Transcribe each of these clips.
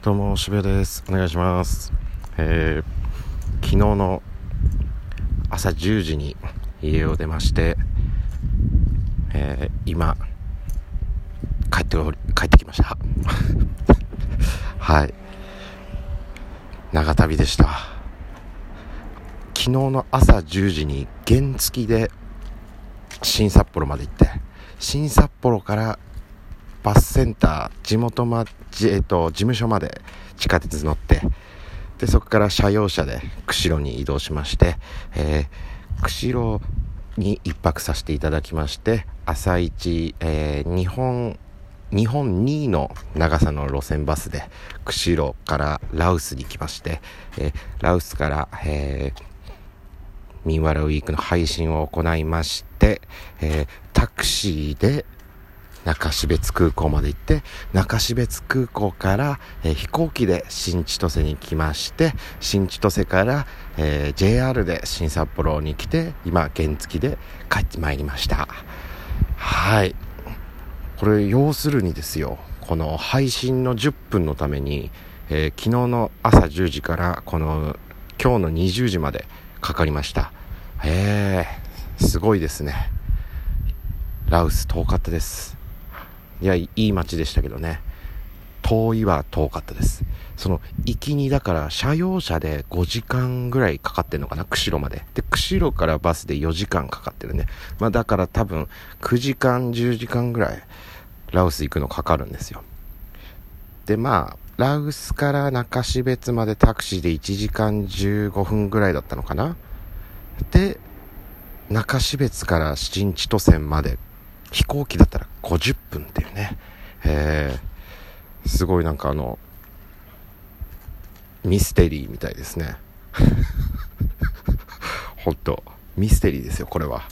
どうも渋谷です。お願いします。えー、昨日の朝10時に家を出ましてえー、今帰って帰ってきました。はい。長旅でした。昨日の朝10時に原付で新札幌まで行って新札幌からバスセンター地元ま、えっと、事務所まで地下鉄乗ってでそこから車用車で釧路に移動しまして、えー、釧路に1泊させていただきまして朝一、えー、日本日本2位の長さの路線バスで釧路からラウスに来まして、えー、ラウスから、えー、ミンワラウィークの配信を行いまして、えー、タクシーで中標津空港まで行って中標津空港から、えー、飛行機で新千歳に来まして新千歳から、えー、JR で新札幌に来て今原付で帰ってまいりました。はい。これ要するにですよこの配信の10分のために、えー、昨日の朝10時からこの今日の20時までかかりました。へえすごいですね。ラウス遠かったです。いやいい街でしたけどね。遠いは遠かったです。その行きにだから車用車で5時間ぐらいかかってるのかな釧路まで。で釧路からバスで4時間かかってるね。まあだから多分9時間10時間ぐらいラウス行くのかかるんですよ。でまあラウスから中標津までタクシーで1時間15分ぐらいだったのかな。で中標津から新千歳まで飛行機だったら50分っていうね、えー、すごいなんかあのミステリーみたいですね。本当。ミステリーですよこれは。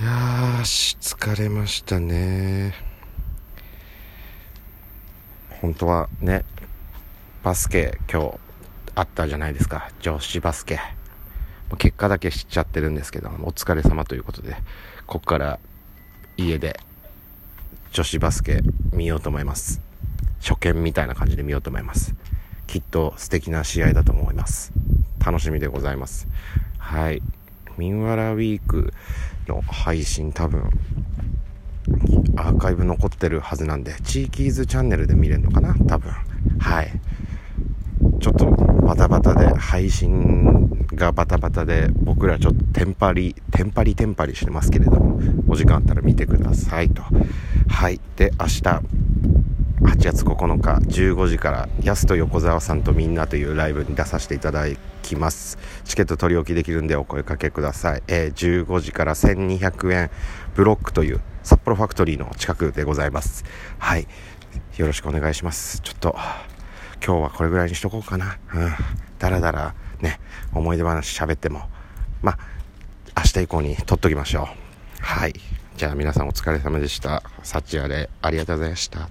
いやー疲れましたね。本当はねバスケ今日あったじゃないですか。女子バスケ。結果だけ知っちゃってるんですけどお疲れ様ということでここから家で女子バスケ見ようと思います。初見みたいな感じで見ようと思います。きっと素敵な試合だと思います。楽しみでございます。はい。ミンワラウィークの配信多分アーカイブ残ってるはずなんでチーキーズチャンネルで見れるのかな？多分。はい。ちょっとバタバタで配信がバタバタで僕らちょっとテンパリテンパリテンパリしてますけれどもお時間あったら見てくださいと。はい。で明日8月9日15時からやすと横澤さんとみんなというライブに出させていただきます。チケット取り置きできるんでお声かけください、えー、15時から1200円ブロックという札幌ファクトリーの近くでございます。はい。よろしくお願いします。ちょっと今日はこれぐらいにしとこうかな。うん。だらだらね、思い出話喋っても、まあ、明日以降に撮っときましょう。はい。じゃあ皆さんお疲れ様でした。幸あれ、ありがとうございました。